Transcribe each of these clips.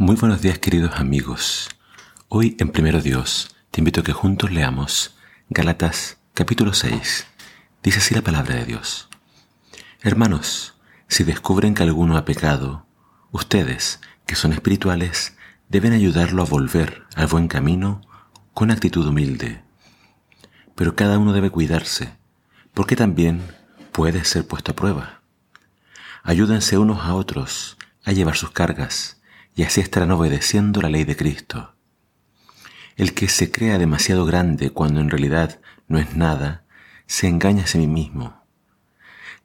Muy buenos días queridos amigos. Hoy en Primero Dios te invito a que juntos leamos Galatas capítulo 6. Dice así la palabra de Dios. Hermanos, si descubren que alguno ha pecado, ustedes, que son espirituales, deben ayudarlo a volver al buen camino con actitud humilde. Pero cada uno debe cuidarse, porque también puede ser puesto a prueba. Ayúdense unos a otros a llevar sus cargas y así estarán obedeciendo la ley de Cristo. El que se crea demasiado grande cuando en realidad no es nada, se engaña a sí mismo.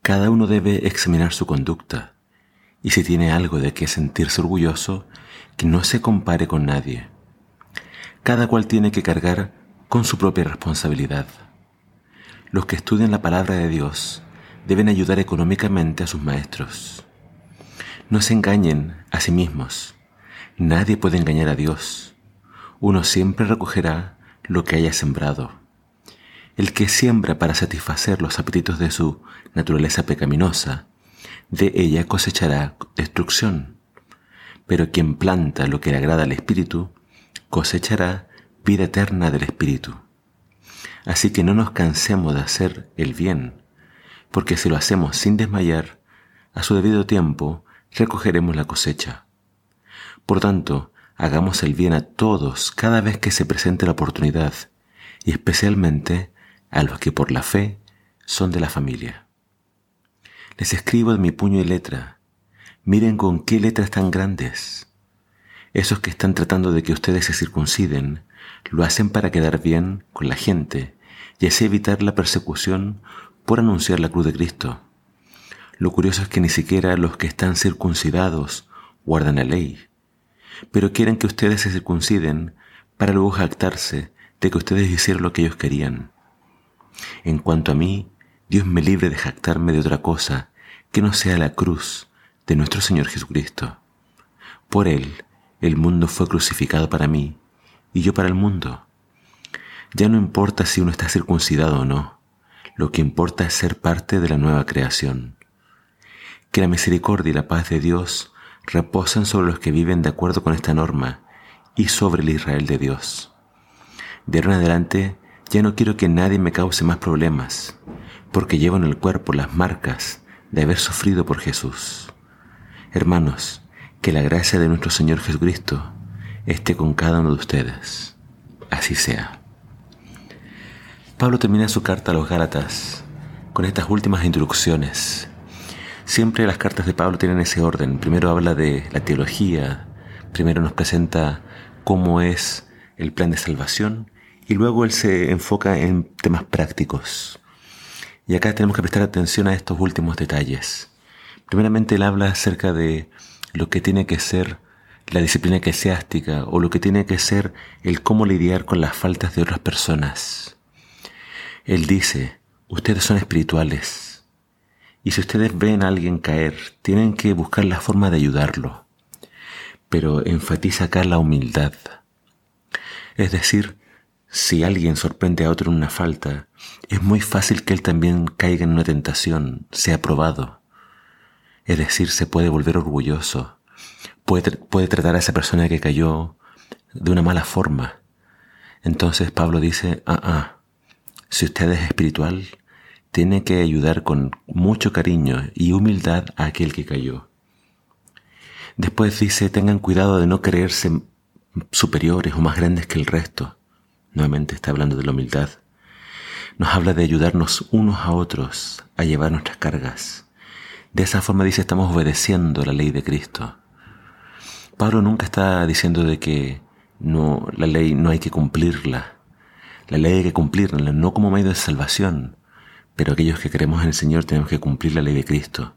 Cada uno debe examinar su conducta, y si tiene algo de que sentirse orgulloso, que no se compare con nadie. Cada cual tiene que cargar con su propia responsabilidad. Los que estudian la palabra de Dios deben ayudar económicamente a sus maestros. No se engañen a sí mismos. Nadie puede engañar a Dios. Uno siempre recogerá lo que haya sembrado. El que siembra para satisfacer los apetitos de su naturaleza pecaminosa, de ella cosechará destrucción. Pero quien planta lo que le agrada al Espíritu, cosechará vida eterna del Espíritu. Así que no nos cansemos de hacer el bien, porque si lo hacemos sin desmayar, a su debido tiempo recogeremos la cosecha. Por tanto, hagamos el bien a todos cada vez que se presente la oportunidad y especialmente a los que por la fe son de la familia. Les escribo de mi puño y letra. Miren con qué letras tan grandes. Esos que están tratando de que ustedes se circunciden lo hacen para quedar bien con la gente y así evitar la persecución por anunciar la cruz de Cristo. Lo curioso es que ni siquiera los que están circuncidados guardan la ley pero quieren que ustedes se circunciden para luego jactarse de que ustedes hicieron lo que ellos querían. En cuanto a mí, Dios me libre de jactarme de otra cosa que no sea la cruz de nuestro Señor Jesucristo. Por Él, el mundo fue crucificado para mí y yo para el mundo. Ya no importa si uno está circuncidado o no, lo que importa es ser parte de la nueva creación. Que la misericordia y la paz de Dios reposan sobre los que viven de acuerdo con esta norma y sobre el Israel de Dios. De ahora en adelante ya no quiero que nadie me cause más problemas, porque llevo en el cuerpo las marcas de haber sufrido por Jesús. Hermanos, que la gracia de nuestro Señor Jesucristo esté con cada uno de ustedes. Así sea. Pablo termina su carta a los Gálatas con estas últimas instrucciones Siempre las cartas de Pablo tienen ese orden. Primero habla de la teología, primero nos presenta cómo es el plan de salvación y luego él se enfoca en temas prácticos. Y acá tenemos que prestar atención a estos últimos detalles. Primeramente él habla acerca de lo que tiene que ser la disciplina eclesiástica o lo que tiene que ser el cómo lidiar con las faltas de otras personas. Él dice, ustedes son espirituales, y si ustedes ven a alguien caer, tienen que buscar la forma de ayudarlo. Pero enfatiza acá la humildad. Es decir, si alguien sorprende a otro en una falta, es muy fácil que él también caiga en una tentación, sea probado. Es decir, se puede volver orgulloso, puede, puede tratar a esa persona que cayó de una mala forma. Entonces Pablo dice, ah, ah, si usted es espiritual, tiene que ayudar con mucho cariño y humildad a aquel que cayó. Después dice, tengan cuidado de no creerse superiores o más grandes que el resto. Nuevamente está hablando de la humildad. Nos habla de ayudarnos unos a otros a llevar nuestras cargas. De esa forma dice, estamos obedeciendo la ley de Cristo. Pablo nunca está diciendo de que no, la ley no hay que cumplirla. La ley hay que cumplirla, no como medio de salvación, pero aquellos que creemos en el Señor tenemos que cumplir la ley de Cristo.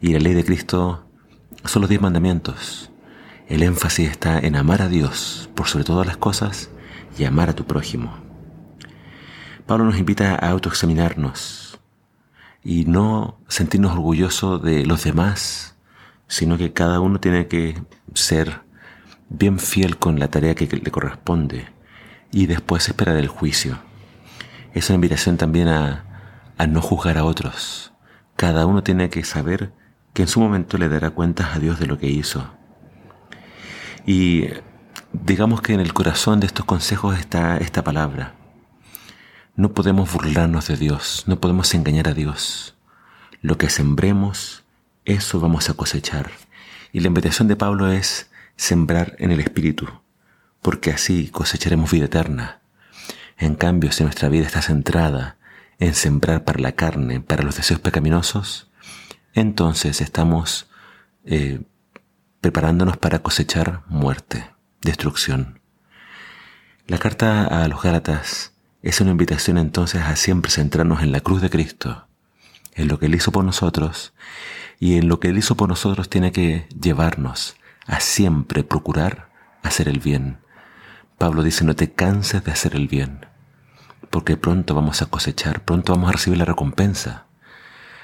Y la ley de Cristo son los diez mandamientos. El énfasis está en amar a Dios por sobre todas las cosas y amar a tu prójimo. Pablo nos invita a autoexaminarnos y no sentirnos orgullosos de los demás, sino que cada uno tiene que ser bien fiel con la tarea que le corresponde y después esperar el juicio. Es una invitación también a a no juzgar a otros. Cada uno tiene que saber que en su momento le dará cuentas a Dios de lo que hizo. Y digamos que en el corazón de estos consejos está esta palabra. No podemos burlarnos de Dios, no podemos engañar a Dios. Lo que sembremos, eso vamos a cosechar. Y la invitación de Pablo es sembrar en el Espíritu, porque así cosecharemos vida eterna. En cambio, si nuestra vida está centrada en sembrar para la carne, para los deseos pecaminosos, entonces estamos eh, preparándonos para cosechar muerte, destrucción. La carta a los Gálatas es una invitación entonces a siempre centrarnos en la cruz de Cristo, en lo que Él hizo por nosotros, y en lo que Él hizo por nosotros tiene que llevarnos a siempre procurar hacer el bien. Pablo dice, no te canses de hacer el bien, porque pronto vamos a cosechar, pronto vamos a recibir la recompensa.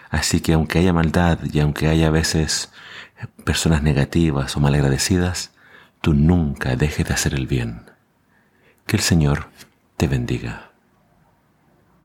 Así que aunque haya maldad y aunque haya a veces personas negativas o malagradecidas, tú nunca dejes de hacer el bien. Que el Señor te bendiga.